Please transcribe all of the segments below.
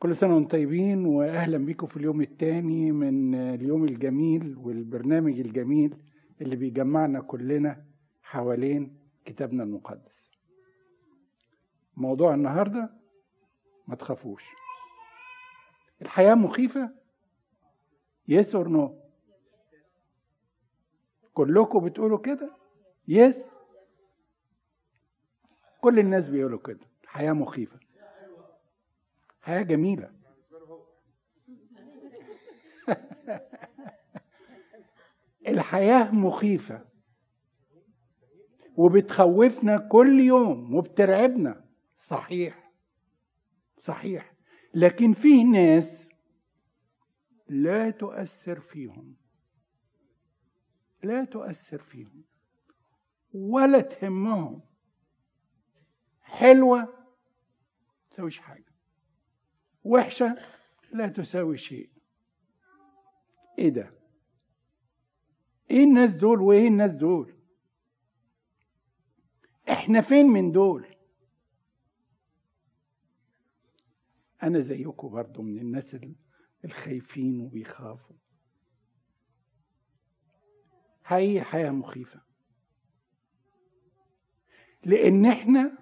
كل سنة وأنتم طيبين وأهلا بكم في اليوم الثاني من اليوم الجميل والبرنامج الجميل اللي بيجمعنا كلنا حوالين كتابنا المقدس. موضوع النهاردة ما تخافوش. الحياة مخيفة؟ yes or no كلكم بتقولوا كده؟ yes كل الناس بيقولوا كده. الحياة مخيفة. حياة جميلة. الحياة مخيفة وبتخوفنا كل يوم وبترعبنا. صحيح. صحيح. لكن فيه ناس لا تؤثر فيهم. لا تؤثر فيهم. ولا تهمهم. حلوة تسويش حاجة. وحشة لا تساوي شيء. إيه ده؟ إيه الناس دول وإيه الناس دول؟ إحنا فين من دول؟ أنا زيكم برضو من الناس الخايفين وبيخافوا. حقيقي حياة مخيفة. لأن إحنا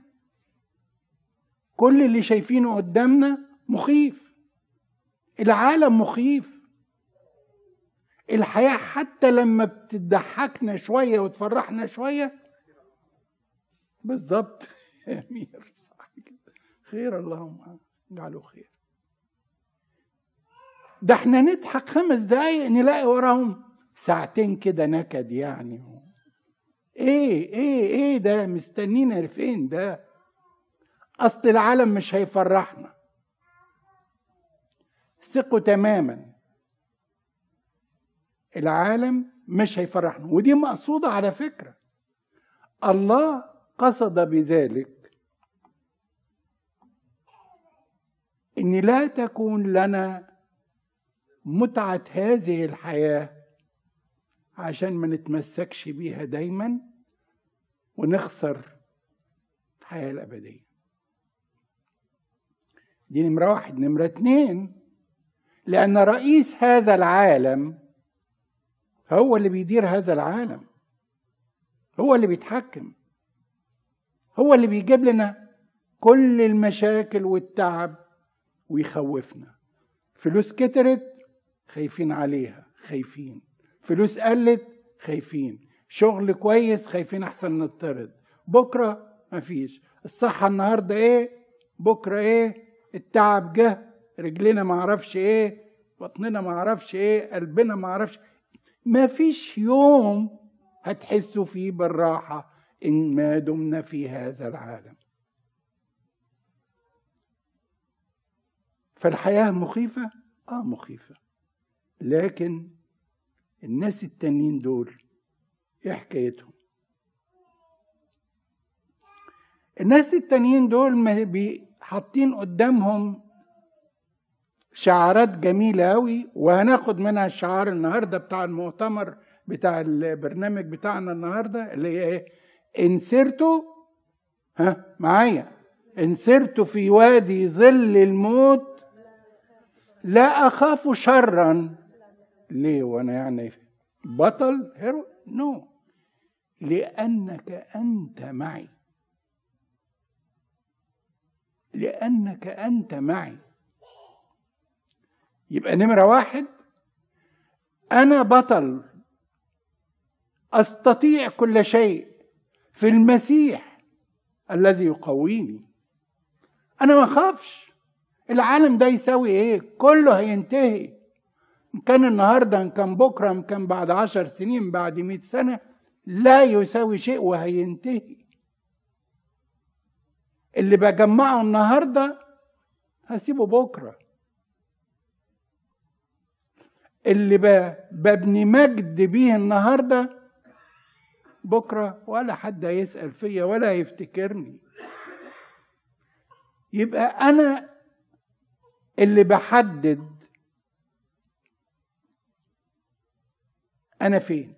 كل اللي شايفينه قدامنا مخيف. العالم مخيف. الحياة حتى لما بتضحكنا شوية وتفرحنا شوية. بالظبط يا أمير. خير اللهم. اجعله خير. ده إحنا نضحك خمس دقايق نلاقي وراهم ساعتين كده نكد يعني. إيه إيه إيه ده؟ مستنينا فين ده؟ أصل العالم مش هيفرحنا. ثقوا تماما. العالم مش هيفرحنا ودي مقصودة على فكرة. الله قصد بذلك إن لا تكون لنا متعة هذه الحياة عشان ما نتمسكش بيها دايما ونخسر الحياة الأبدية. دي نمرة واحد. نمرة اتنين لأن رئيس هذا العالم هو اللي بيدير هذا العالم. هو اللي بيتحكم. هو اللي بيجيب لنا كل المشاكل والتعب ويخوفنا. فلوس كترت خايفين عليها خايفين. فلوس قلت خايفين. شغل كويس خايفين أحسن نطرد بكرة مفيش. الصحة النهارده إيه؟ بكرة إيه؟ التعب جه. رجلنا معرفش إيه بطننا معرفش إيه قلبنا معرفش مفيش يوم هتحسوا فيه بالراحة إن ما دمنا في هذا العالم. فالحياة مخيفة؟ آه مخيفة. لكن الناس التانيين دول إيه حكايتهم؟ الناس التانيين دول حاطين قدامهم شعارات جميلة أوي وهناخد منها الشعار النهاردة بتاع المؤتمر بتاع البرنامج بتاعنا النهاردة اللي هي إيه؟ إن سرت ها؟ معايا. إن سرت في وادي ظل الموت. لا أخاف شرا. ليه؟ وأنا يعني بطل هيرو؟ نو. no. لأنك أنت معي. لأنك أنت معي. يبقى نمرة واحد أنا بطل. أستطيع كل شيء في المسيح الذي يقويني. أنا ما أخافش. العالم ده يساوي إيه؟ كله هينتهي. إن كان النهاردة إن كان بكرة إن كان بعد عشر سنين بعد مئة سنة لا يساوي شيء وهينتهي. اللي بجمعه النهاردة هسيبه بكرة. اللي ببني مجد بيه النهاردة بكرة ولا حد هيسأل فيا ولا هيفتكرني. يبقى أنا اللي بحدد أنا فين.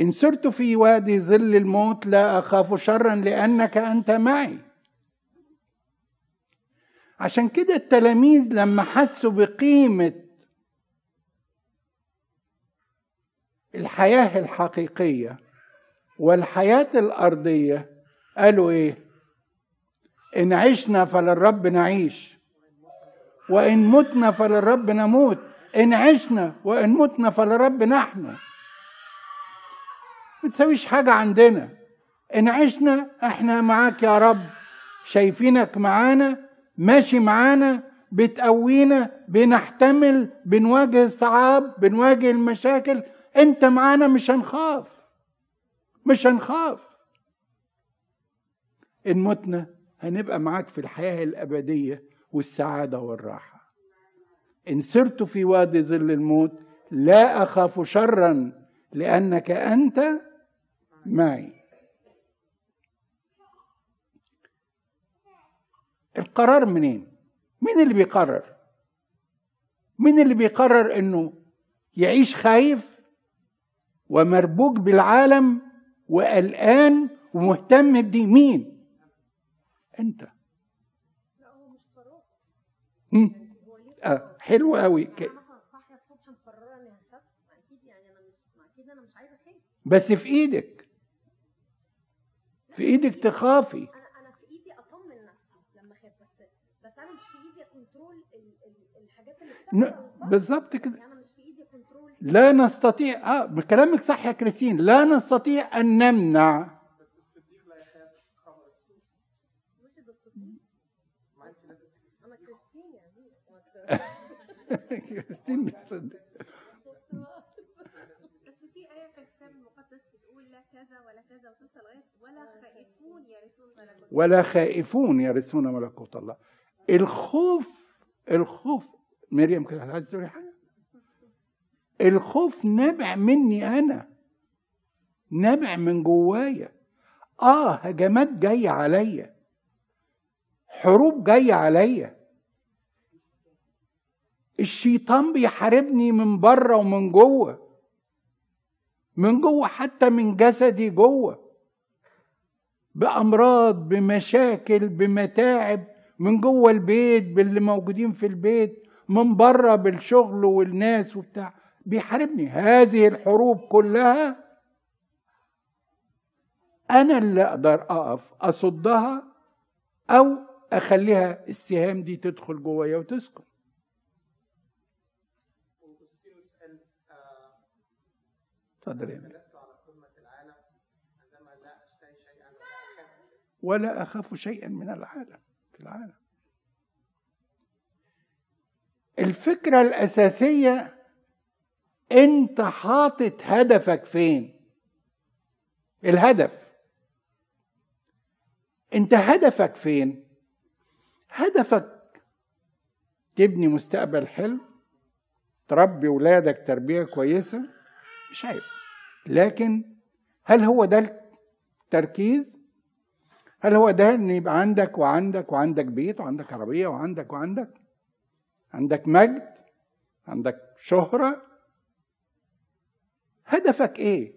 إن سرت في وادي ظل الموت لا أخاف شرا لأنك أنت معي. عشان كده التلاميذ لما حسوا بقيمة الحياة الحقيقية والحياة الأرضية قالوا إيه؟ إن عشنا فللرب نعيش وإن متنا فللرب نموت. إن عشنا وإن متنا فللرب نحن. ما تسويش حاجة عندنا. إن عشنا إحنا معاك يا رب شايفينك معانا ماشي معانا بتقوينا بنحتمل بنواجه الصعاب بنواجه المشاكل. انت معانا مش هنخاف مش هنخاف. إن متنا هنبقى معاك في الحياة الأبدية والسعادة والراحة. إن سرت في وادي ظل الموت لا أخاف شرا لأنك أنت معي. القرار منين؟ مين اللي بيقرر؟ مين اللي بيقرر إنه يعيش خايف ومربوك بالعالم وقلقان ومهتم بدي مين؟ أنت. آه حلو قوي. بس في إيدك. في إيدك تخافي أنا أنا في ايدي اطمن نفسي لما اخاف بس بس أنا مش في ايدي كنترول الحاجات اللي ن-. بالظبط كده. يعني أنا مش في إيدي control لا نستطيع آه كلامك صح يا كريستين لا نستطيع أن نمنع. واحد الصديق أنا كريستين كريستين بتصدق. بس في آية في الكتاب المقدس بتقول لا كذا ولا كذا وتوصل لغاية ولا خائفون يرثون ملكوت ولا خائفون يرثون ملكوت الله. الخوف الخوف مريم كده عايز تقولي حاجة؟ الخوف نابع مني أنا. نابع من جوايا. آه هجمات جاية عليا. حروب جاية عليا. الشيطان بيحاربني من بره ومن جوه. من جوه حتى من جسدي جوه. بأمراض بمشاكل بمتاعب. من جوه البيت باللي موجودين في البيت. من بره بالشغل والناس وبتاع. بيحاربني. هذه الحروب كلها أنا اللي أقدر أقف أصدها أو أخليها السهام دي تدخل جوايا وتسكن. اتفضل يا ولا أخاف شيئا من العالم. في العالم. الفكرة الأساسية أنت حاطط هدفك فين؟ الهدف. أنت هدفك فين؟ هدفك تبني مستقبل حلو تربي ولادك تربية كويسة مش عيب لكن هل هو ده التركيز؟ هل هو ده إن يبقى عندك وعندك وعندك بيت وعندك عربية وعندك وعندك؟ عندك مجد عندك شهرة. هدفك إيه؟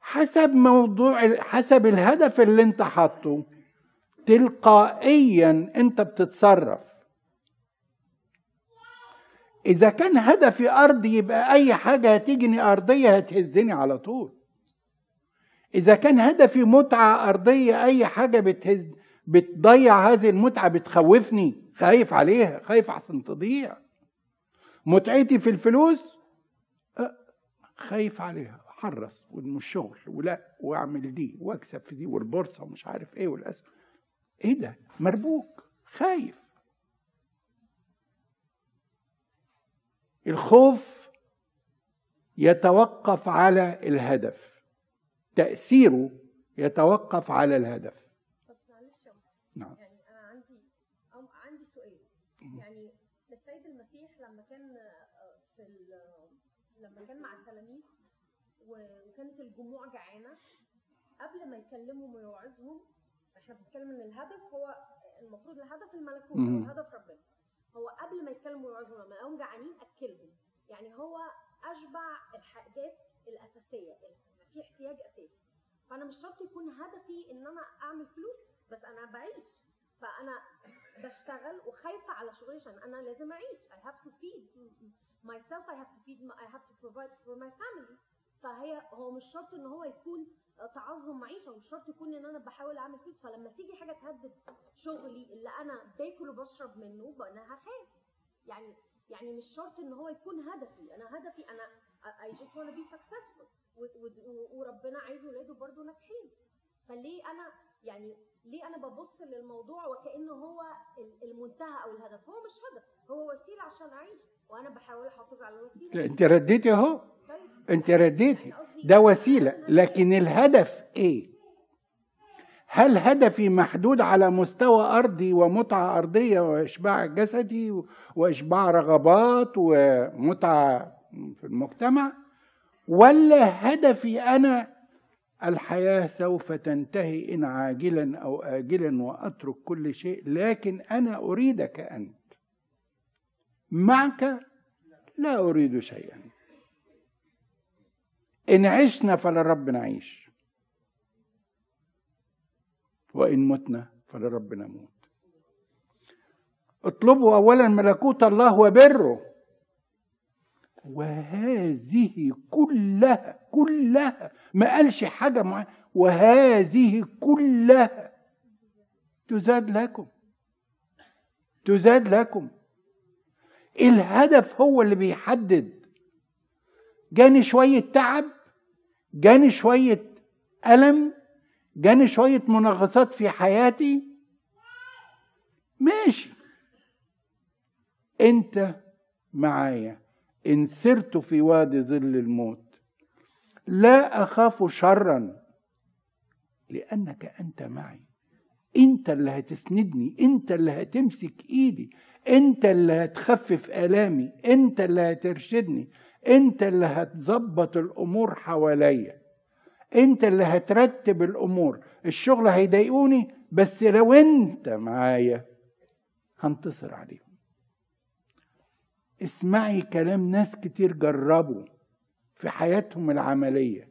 حسب موضوع حسب الهدف اللي أنت حاطه تلقائيا أنت بتتصرف. إذا كان هدفي ارضي يبقى أي حاجة هتيجي أرضية هتهزني على طول. إذا كان هدفي متعة أرضية أي حاجة بتهز بتضيع هذه المتعة بتخوفني. خايف عليها خايف أحسن تضيع. متعتي في الفلوس أه، خايف عليها. حرص ومش شغل ولا وأعمل دي وأكسب في دي والبورصة ومش عارف إيه والاسهم إيه ده؟ مربوك. خايف. الخوف يتوقف على الهدف. تأثيره يتوقف على الهدف بس معلش يا أم. نعم. يعني أنا عندي عندي سؤال. يعني السيد المسيح لما كان آه، في ال- لما كان مع التلاميذ وكانت الجموع جعانة قبل ما يكلمهم ويوعظهم إحنا بنتكلم إن الهدف هو المفروض الهدف الملكوت. هو هدف ربنا. هو قبل ما يتكلموا ويوعظهم لما لقاهم جعانين أكلهم. يعني هو أشبع الحاجات الأساسية في احتياج أساسي. فأنا مش شرط يكون هدفي إن أنا أعمل فلوس بس أنا بعيش. فأنا بشتغل وخايفة على شغلي عشان أنا لازم أعيش. I have to feed myself. I have to feed I have to provide for my family. فهي هو مش شرط إن هو يكون تعظم معيشة. مش شرط يكون إن أنا بحاول أعمل فلوس. فلما تيجي حاجة تهدد شغلي اللي أنا باكل وبشرب منه أنا هخاف. يعني يعني مش شرط إن هو يكون هدفي. أنا هدفي أنا I just want to be successful. وربنا عايز ولاده برضو ناجحين. فليه أنا يعني ليه أنا ببص للموضوع وكأنه هو ال- المنتهى أو الهدف؟ هو مش هدف هو وسيلة عشان أعيش. وأنا بحاول أحافظ على الوسيلة. أنت رديتي أهو. طيب. أنت رديتي. ده وسيلة. لكن الهدف إيه؟ هل هدفي محدود على مستوى أرضي ومتعة أرضية وإشباع جسدي وإشباع رغبات ومتعة في المجتمع؟ ولا هدفي أنا الحياة سوف تنتهي إن عاجلا أو اجلا وأترك كل شيء لكن أنا أريدك أنت. معك؟ لا أريد شيئا. إن عشنا فللرب نعيش. وإن متنا فللرب نموت. اطلبوا أولا ملكوت الله وبره. وهذه كلها كلها ما قالش حاجة معينة وهذه كلها تزاد لكم. تزاد لكم. الهدف هو اللي بيحدد. جاني شوية تعب جاني شوية ألم جاني شوية منغصات في حياتي. ماشي. انت معايا. إن سرت في وادي ظل الموت لا أخاف شرا لأنك أنت معي. أنت اللي هتسندني أنت اللي هتمسك إيدي أنت اللي هتخفف آلامي أنت اللي هترشدني أنت اللي هتظبط الأمور حواليا. أنت اللي هترتب الأمور. الشغل هيضايقوني بس لو أنت معايا هنتصر عليهم. اسمعي كلام ناس كتير جربوا في حياتهم العملية.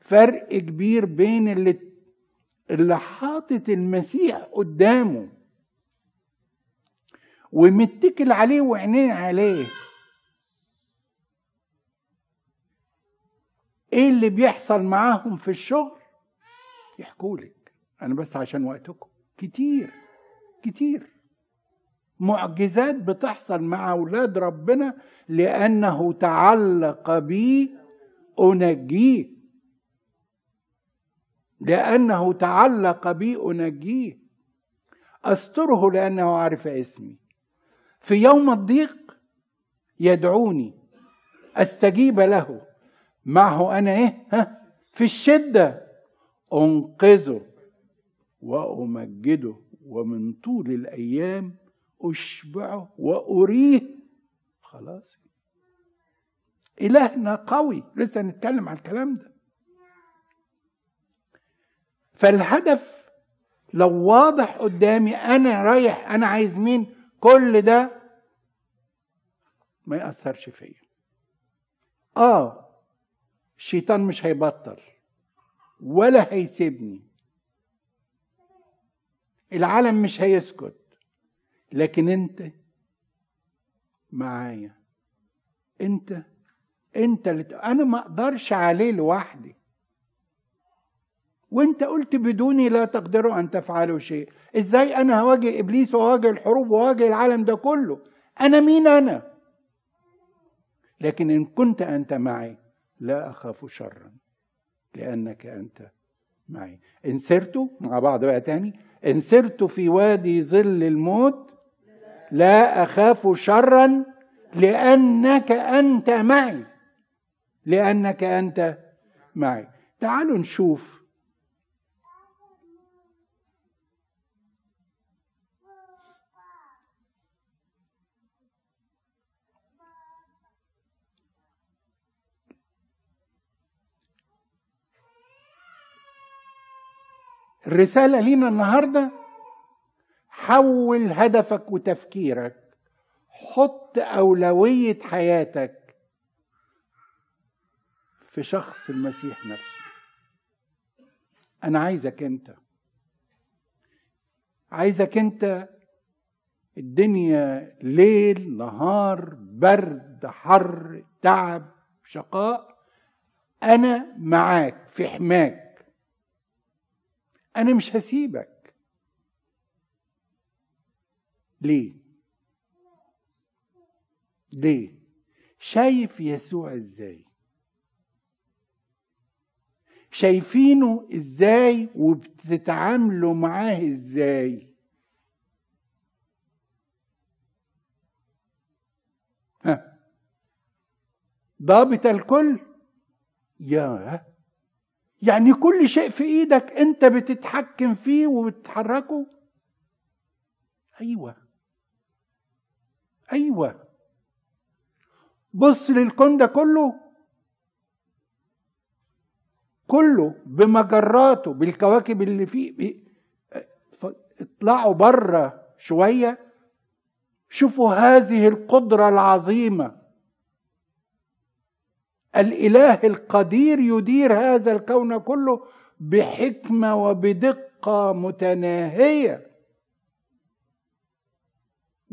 فرق كبير بين اللي اللي حاطط المسيح قدامه ومتكل عليه وعينيه عليه. إيه اللي بيحصل معاهم في الشغل؟ يحكوا لك أنا بس عشان وقتكم. كتير. كتير. معجزات بتحصل مع أولاد ربنا لأنه تعلق بي أنجيه. لأنه تعلق بي أنجيه. أستره لأنه عرف اسمي. في يوم الضيق يدعوني. أستجيب له. معه أنا إيه؟ ها؟ في الشدة. أنقذه وأمجده. ومن طول الأيام أشبعه وأريه. خلاص. إلهنا قوي. لسه نتكلم عن الكلام ده. فالهدف لو واضح قدامي أنا رايح أنا عايز مين؟ كل ده ما يأثرش فيا. آه الشيطان مش هيبطل ولا هيسيبني. العالم مش هيسكت. لكن انت معايا. انت انت اللي أنا ما أقدرش عليه لوحدي. وانت قلت بدوني لا تقدروا أن تفعلوا شيء. إزاي أنا هواجه إبليس وهواجه الحروب وهواجه العالم ده كله؟ أنا مين أنا؟ لكن إن كنت أنت معي لا أخاف شرا لأنك أنت معي. إن سرت مع بعض بقى تاني. إن سرت في وادي ظل الموت لا أخاف شرا لأنك أنت معي. لأنك أنت معي. تعالوا نشوف. الرسالة لينا النهاردة. حول هدفك وتفكيرك. حط أولوية حياتك في شخص المسيح نفسه. أنا عايزك أنت. عايزك أنت الدنيا ليل نهار برد حر تعب شقاء. أنا معاك في حماك. أنا مش هسيبك. ليه؟ ليه؟ شايف يسوع إزاي؟ شايفينه إزاي وبتتعاملوا معاه إزاي؟ ها. ضابط الكل؟ يا يعني كل شيء في إيدك أنت بتتحكم فيه وبتحركه أيوه. أيوه. بص للكون ده كله. كله بمجراته بالكواكب اللي فيه اطلعوا بره شوية. شوفوا هذه القدرة العظيمة. الإله القدير يدير هذا الكون كله بحكمة وبدقة متناهية.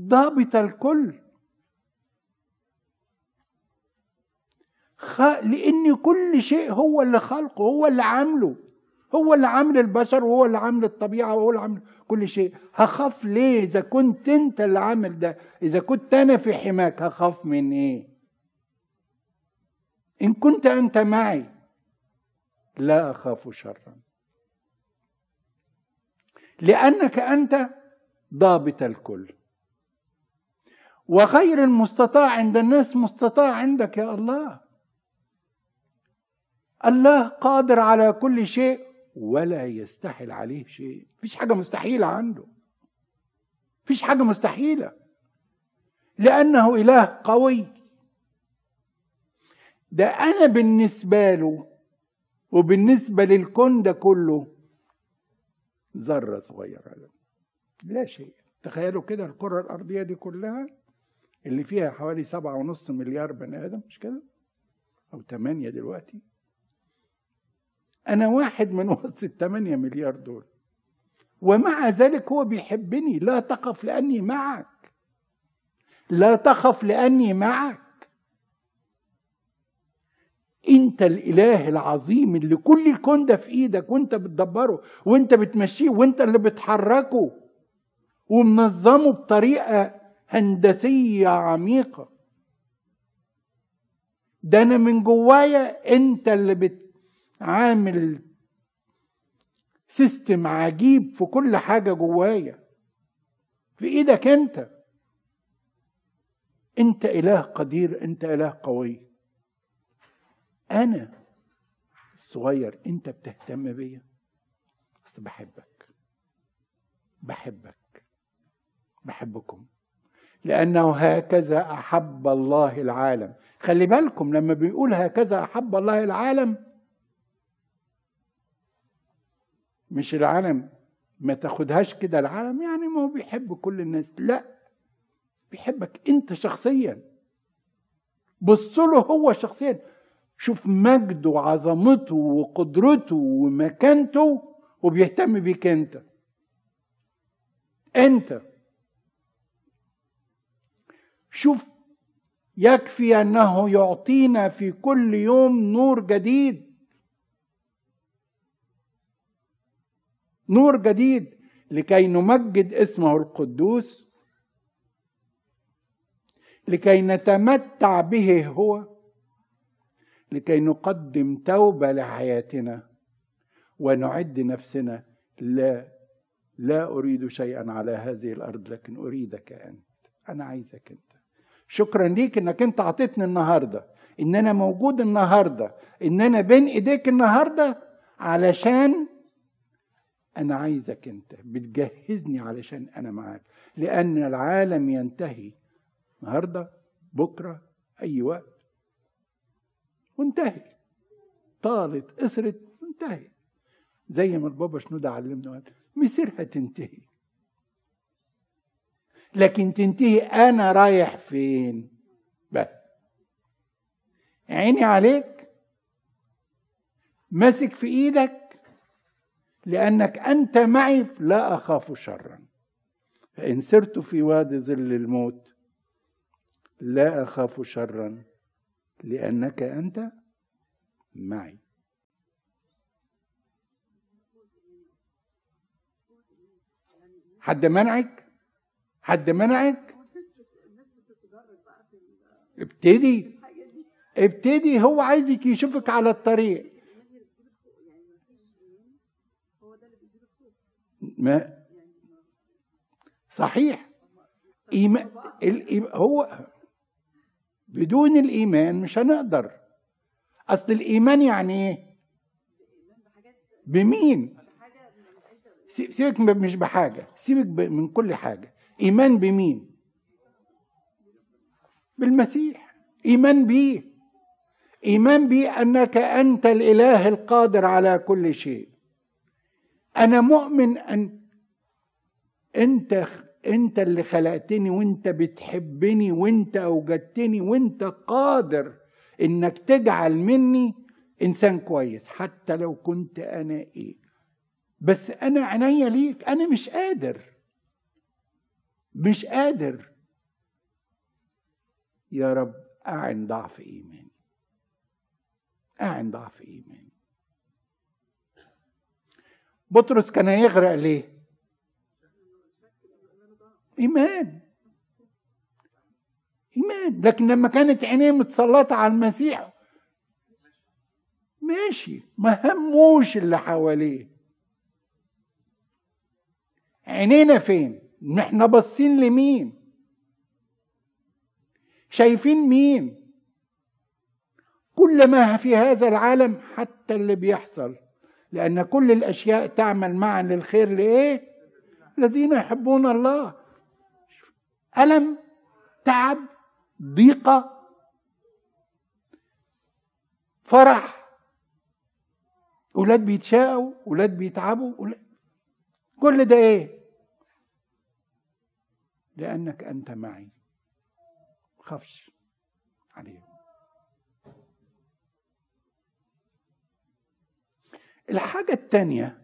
ضابط الكل. خ... لأن كل شيء هو اللي خلقه هو اللي عامله. هو اللي عامل البشر وهو اللي عامل الطبيعة وهو اللي عامل كل شيء. هخاف ليه؟ إذا كنت أنت اللي عامل ده إذا كنت أنا في حماك هخاف من إيه؟ إن كنت أنت معي لا أخاف شرا. لأنك أنت ضابط الكل. وغير المستطاع عند الناس مستطاع عندك يا الله. الله قادر على كل شيء ولا يستحل عليه شيء. مفيش حاجة مستحيلة عنده. مفيش حاجة مستحيلة. لأنه إله قوي. ده أنا بالنسبة له وبالنسبة للكون ده كله ذرة صغيرة. لا شيء. تخيلوا كده الكرة الأرضية دي كلها اللي فيها حوالي سبعة ونص مليار بني آدم مش كده؟ أو ثمانية دلوقتي. أنا واحد من وسط الثمانية مليار دول. ومع ذلك هو بيحبني. لا تخف لأني معك. لا تخف لأني معك. أنت الإله العظيم اللي كل الكون ده في إيدك وأنت بتدبره وأنت بتمشيه وأنت اللي بتحركه ومنظمه بطريقة هندسية عميقة. ده أنا من جوايا أنت اللي بتعامل سيستم عجيب في كل حاجة جوايا. في إيدك أنت. أنت إله قدير أنت إله قوي. أنا الصغير أنت بتهتم بيا. بس بحبك. بحبك. بحبكم. لأنه هكذا أحب الله العالم. خلي بالكم لما بيقول هكذا أحب الله العالم مش العالم ما تاخدهاش كده. العالم يعني ما هو بيحب كل الناس. لا بيحبك أنت شخصيا. بص له هو شخصيا. شوف مجده وعظمته وقدرته ومكانته وبيهتم بيك أنت. أنت. شوف يكفي أنه يعطينا في كل يوم نور جديد. نور جديد لكي نمجد اسمه القدوس لكي نتمتع به هو لكي نقدم توبة لحياتنا ونعد نفسنا. لا لا أريد شيئا على هذه الأرض لكن أريدك أنت. أنا عايزك أنت. شكرا ليك إنك أنت عطيتني النهارده. إن أنا موجود النهارده. إن أنا بين إيديك النهارده. علشان أنا عايزك أنت. بتجهزني علشان أنا معاك. لأن العالم ينتهي النهارده بكرة أي وقت. وانتهي. طالت قصرت انتهي. زي ما البابا شنودة علمنا مصيرها تنتهي. لكن تنتهي أنا رايح فين؟ بس. عيني عليك. ماسك في إيدك. لأنك أنت معي لا أخاف شرا. فإن سرت في وادي ظل الموت لا أخاف شرا. لأنك أنت معي. حد منعك؟ حد منعك؟ ابتدي. ابتدي هو عايزك يشوفك على الطريق. ما؟ صحيح. إيمان هو بدون الإيمان مش هنقدر. أصل الإيمان يعني إيه؟ بمين؟ سيبك مش بحاجة سيبك من كل حاجة. إيمان بمين؟ بالمسيح. إيمان بيه. إيمان بيه أنك أنت الإله القادر على كل شيء. أنا مؤمن أن أنت أنت اللي خلقتني وأنت بتحبني وأنت أوجدتني وأنت قادر إنك تجعل مني إنسان كويس حتى لو كنت أنا إيه. بس أنا عينيا ليك. أنا مش قادر. مش قادر. يا رب أعن ضعف إيماني. أعن ضعف إيماني. بطرس كان هيغرق ليه؟ إيمان. إيمان. لكن لما كانت عينيه متسلطة على المسيح ماشي. ما هموش اللي حواليه. عينينا فين؟ إحنا باصين لمين؟ شايفين مين؟ كل ما في هذا العالم حتى اللي بيحصل لأن كل الأشياء تعمل معا للخير لإيه؟ الذين يحبون الله ألم تعب ضيقة فرح أولاد بيتشاقوا أولاد بيتعبوا أولاد كل ده إيه؟ لأنك أنت معي. خافش عليهم. الحاجة الثانية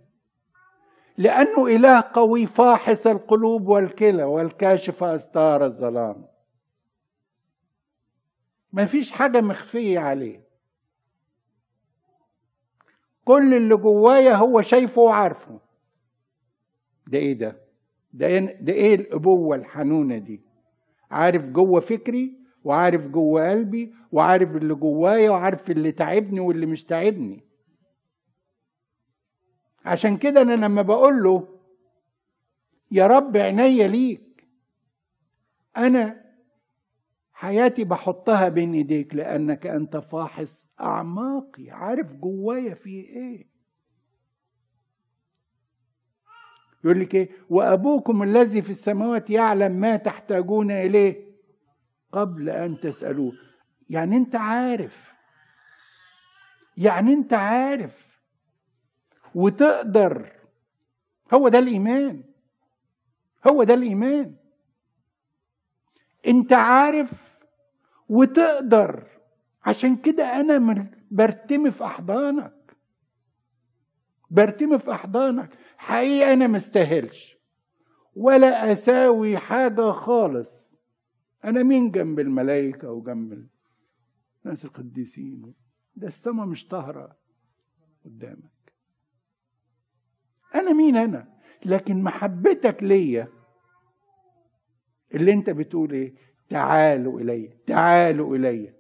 لأنه إله قوي فاحص القلوب والكلى والكاشف أستار الظلام. ما فيش حاجة مخفية عليه. كل اللي جوايا هو شايفه وعارفه. ده إيه ده؟ ده إيه, ده إيه الأبوة الحنونة دي؟ عارف جوه فكري وعارف جوه قلبي وعارف اللي جوايا وعارف اللي تعبني واللي مش تعبني. عشان كده أنا لما بقول له يا رب عينيا ليك أنا حياتي بحطها بين إيديك لأنك أنت فاحص أعماقي. عارف جوايا في إيه؟ يقول لك إيه؟ وأبوكم الذي في السماوات يعلم ما تحتاجون إليه قبل أن تسألوه. يعني أنت عارف. يعني أنت عارف. وتقدر. هو ده الإيمان. هو ده الإيمان. أنت عارف وتقدر. عشان كده أنا برتمي في أحضانك. برتمي في أحضانك. حقيقه أنا مستاهلش ولا أساوي حاجة خالص. أنا مين جنب الملائكة وجنب الناس القديسين؟ ده السما مش طاهرة قدامك. أنا مين أنا؟ لكن محبتك ليا. اللي أنت بتقول إيه؟ تعالوا إلي تعالوا إلي.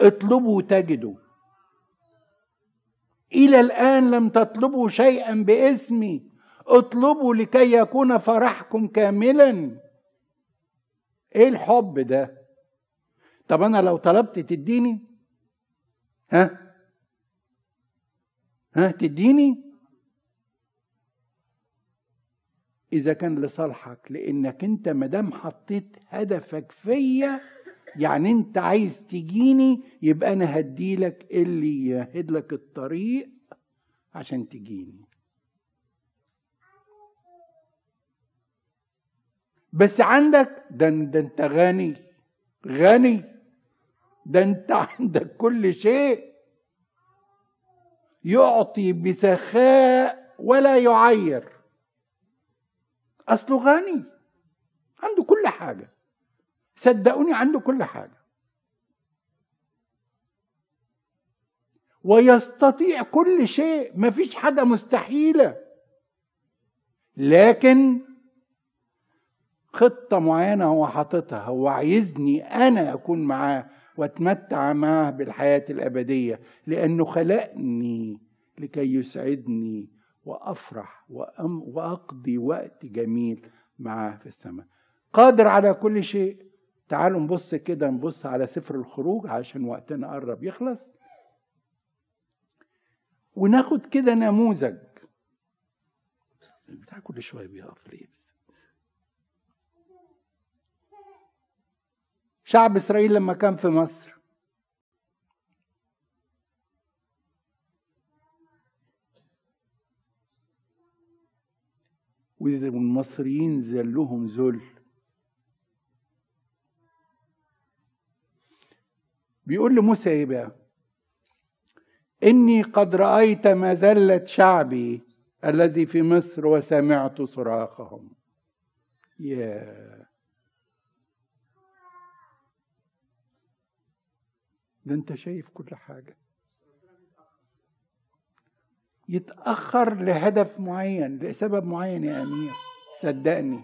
اطلبوا تجدوا إلى الآن لم تطلبوا شيئا باسمي. اطلبوا لكي يكون فرحكم كاملا. إيه الحب ده؟ طب أنا لو طلبت تديني؟ ها؟ ها؟ تديني؟ إذا كان لصالحك لأنك أنت مدام حطيت هدفك فيا يعني انت عايز تجيني يبقى أنا هديلك اللي يهد لك الطريق عشان تجيني. بس عندك ده, ده انت غني غني ده انت عندك كل شيء. يعطي بسخاء ولا يعير. أصله غني عنده كل حاجة. صدقوني عنده كل حاجة. ويستطيع كل شيء مفيش حاجة مستحيلة. لكن خطة معينة هو حاططها هو عايزني أنا أكون معاه وأتمتع معاه بالحياة الأبدية لأنه خلقني لكي يسعدني وأفرح وأقضي وقت جميل معاه في السماء. قادر على كل شيء؟ تعالوا نبص كده نبص على سفر الخروج عشان وقتنا قرب يخلص. وناخد كده نموذج. بتاع كل شوية بيقف ليه شعب إسرائيل لما كان في مصر. والمصريين ذلهم ذل. بيقول لموسى إيه بقى؟ إني قد رأيت مذله شعبي الذي في مصر وسمعت صراخهم. يا ده أنت شايف كل حاجة. يتأخر لهدف معين لسبب معين يا أمير. صدقني.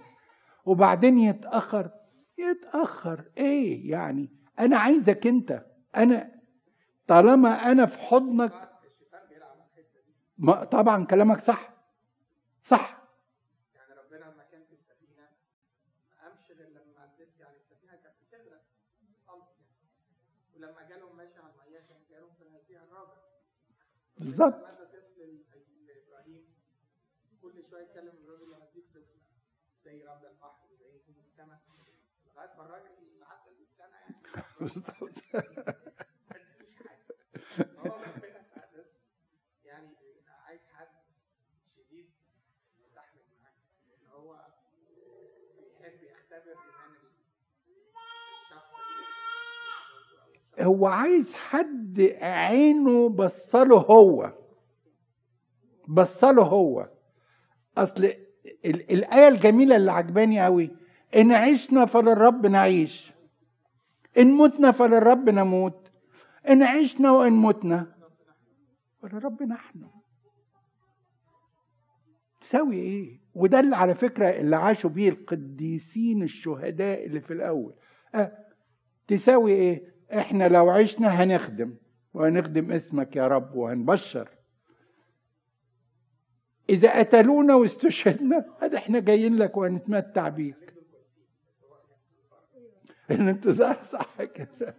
وبعدين يتأخر. يتأخر. إيه يعني؟ أنا عايزك أنت أنا طالما أنا في حضنك ما طبعا كلامك صح. صح. يعني ربنا لما كان في السفينة ما قامش غير لما عدت يعني السفينة كانت بتغرق خالص يعني. ولما جالهم ماشي على الميه كان جالهم في الهزيع الرابع. بالظبط. إبراهيم كل شوية يتكلم الراجل هديك طفل زي رب البحر وزي نجوم السماء. لغاية ما الراجل بالظبط هو عايز حد عينه بصله هو. بصله هو. أصل ال- الآية الجميلة اللي عجباني قوي إن عشنا فللرب نعيش. إن متنا فللرب نموت إن عشنا وإن متنا فللرب نحن. تساوي إيه؟ وده اللي على فكرة اللي عاشوا بيه القديسين الشهداء اللي في الأول. أه تساوي إيه؟ إحنا لو عشنا هنخدم. وهنخدم اسمك يا رب وهنبشر. إذا قتلونا واستشهدنا هذا إحنا جايين لك وهنتمتع بيك الانتظار صح كده.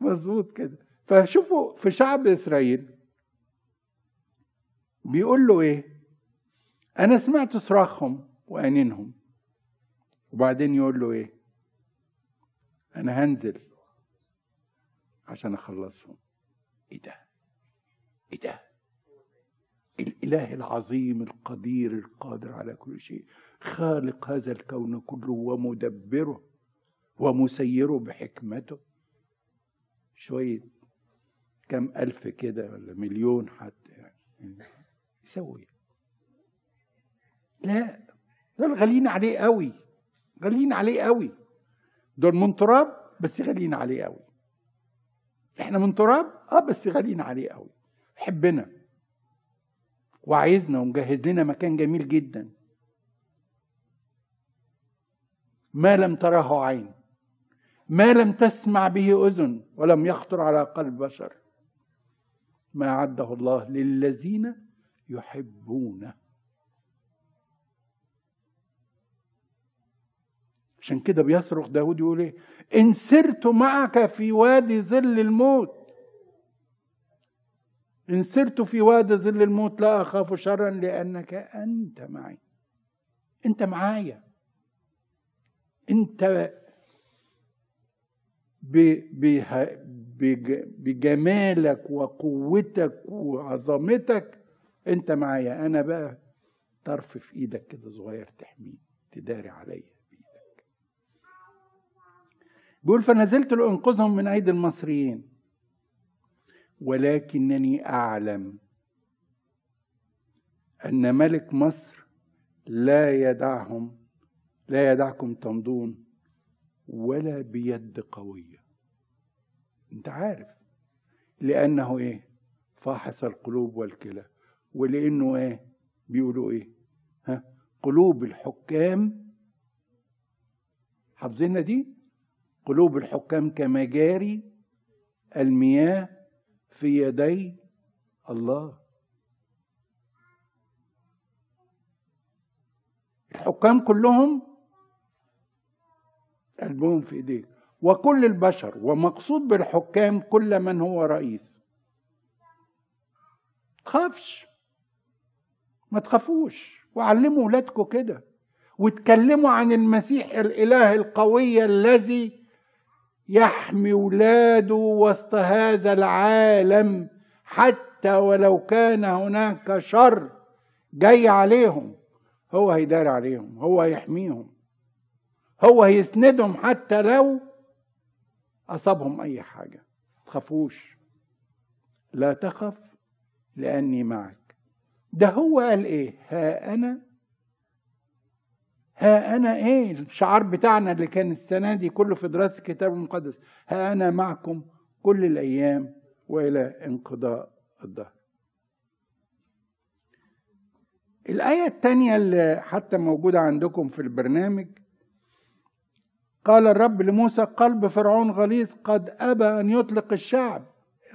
مظبوط كده. فشوفوا في شعب إسرائيل بيقول له إيه؟ أنا سمعت صراخهم وأنينهم. وبعدين يقول له إيه؟ أنا هنزل عشان أخلصهم. إيه ده؟ إيه ده؟ الإله العظيم القدير القادر على كل شيء. خالق هذا الكون كله ومدبره ومسيره بحكمته. شوية كم ألف كده ولا مليون حتى يعني يسوي. لا دول غاليين عليه قوي غاليين عليه قوي. دول من تراب بس غاليين عليه قوي. إحنا من تراب؟ آه بس غاليين عليه قوي. حبنا وعايزنا ومجهز لنا مكان جميل جدا. ما لم تره عين ما لم تسمع به أذن ولم يخطر على قلب بشر. ما اعده الله للذين يحبونه. عشان كده بيصرخ داود يقول إيه؟ إن سرت معك في وادي ظل الموت. إن سرت في وادي ظل الموت لا أخاف شرا لأنك أنت معي. أنت معايا. أنت بجمالك وقوتك وعظمتك. أنت معايا. أنا بقى طرف في إيدك كده صغير تحميه تداري عليا بإيدك. بيقول فنزلت لأنقذهم من أيدي المصريين. ولكنني أعلم أن ملك مصر لا يدعهم لا يدعكم تمضون ولا بيد قوية. أنت عارف لأنه إيه؟ فاحص القلوب والكلى. ولأنه إيه؟ بيقولوا إيه؟ ها؟ قلوب الحكام. حافظينها دي؟ قلوب الحكام كمجاري المياه في يدي الله. الحكام كلهم قلبهم في إيديك. وكل البشر ومقصود بالحكام كل من هو رئيس. تخافش. ما تخافوش. وعلموا ولادكم كده. واتكلموا عن المسيح الإله القوي الذي يحمي ولاده وسط هذا العالم حتى ولو كان هناك شر جاي عليهم. هو هيدار عليهم هو هيحميهم هو هيسندهم حتى لو أصابهم أي حاجة. تخافوش لا تخف لأني معك. ده هو قال إيه؟ ها أنا ها أنا إيه الشعار بتاعنا اللي كان السنة دي كله في دراسة الكتاب المقدس؟ ها أنا معكم كل الأيام وإلى انقضاء الدهر. الآية الثانية اللي حتى موجودة عندكم في البرنامج قال الرب لموسى قلب فرعون غليظ قد أبى أن يطلق الشعب.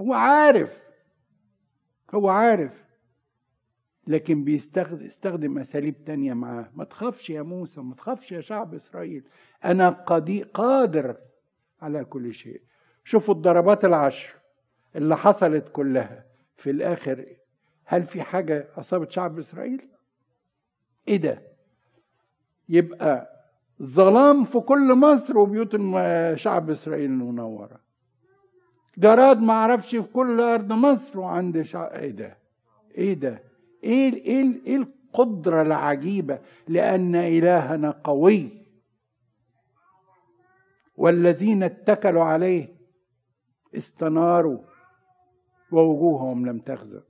هو عارف هو عارف لكن بيستخدم استخدم أساليب تانية معاه ما تخافش يا موسى ما تخافش يا شعب إسرائيل أنا قدي قادر على كل شيء شوفوا الضربات العشر اللي حصلت كلها في الآخر هل في حاجة أصابت شعب إسرائيل؟ إيه ده؟ يبقى ظلام في كل مصر وبيوت شعب إسرائيل منورة جراد ما أعرفش في كل أرض مصر وعند شعب إيه ده؟ إيه ده؟ إيه إيه إيه القدرة العجيبة؟ لأن إلهنا قوي. والذين اتكلوا عليه استناروا ووجوههم لم تخزى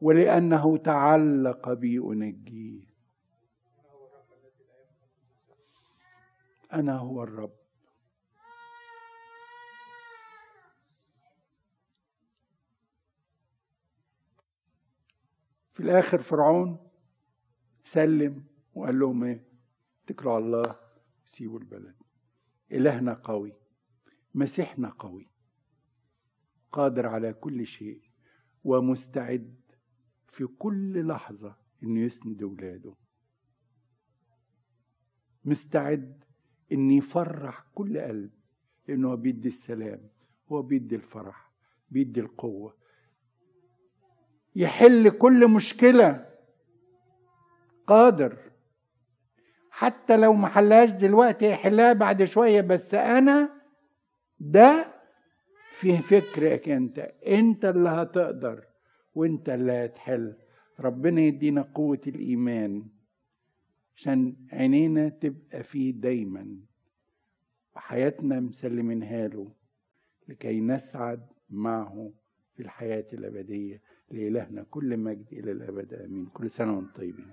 ولأنه تعلق بي أنجيه أنا هو الرب. في الآخر فرعون سلم وقال لهم إيه؟ اتكلوا على الله سيبوا البلد. إلهنا قوي مسيحنا قوي قادر على كل شيء ومستعد في كل لحظة إنه يسند ولاده مستعد إن يفرح كل قلب لأنه بيدي السلام هو بيدي الفرح بيدي القوة يحل كل مشكلة. قادر. حتى لو ما حلهاش دلوقتي يحلها بعد شوية بس أنا ده في فكرك أنت أنت اللي هتقدر وأنت اللي هتحل. ربنا يدينا قوة الإيمان عشان عينينا تبقى فيه دايما. وحياتنا مسلمينها له لكي نسعد معه في الحياة الأبدية. لإلهنا كل مجد إلى الأبد آمين. كل سنة وأنتم طيبين.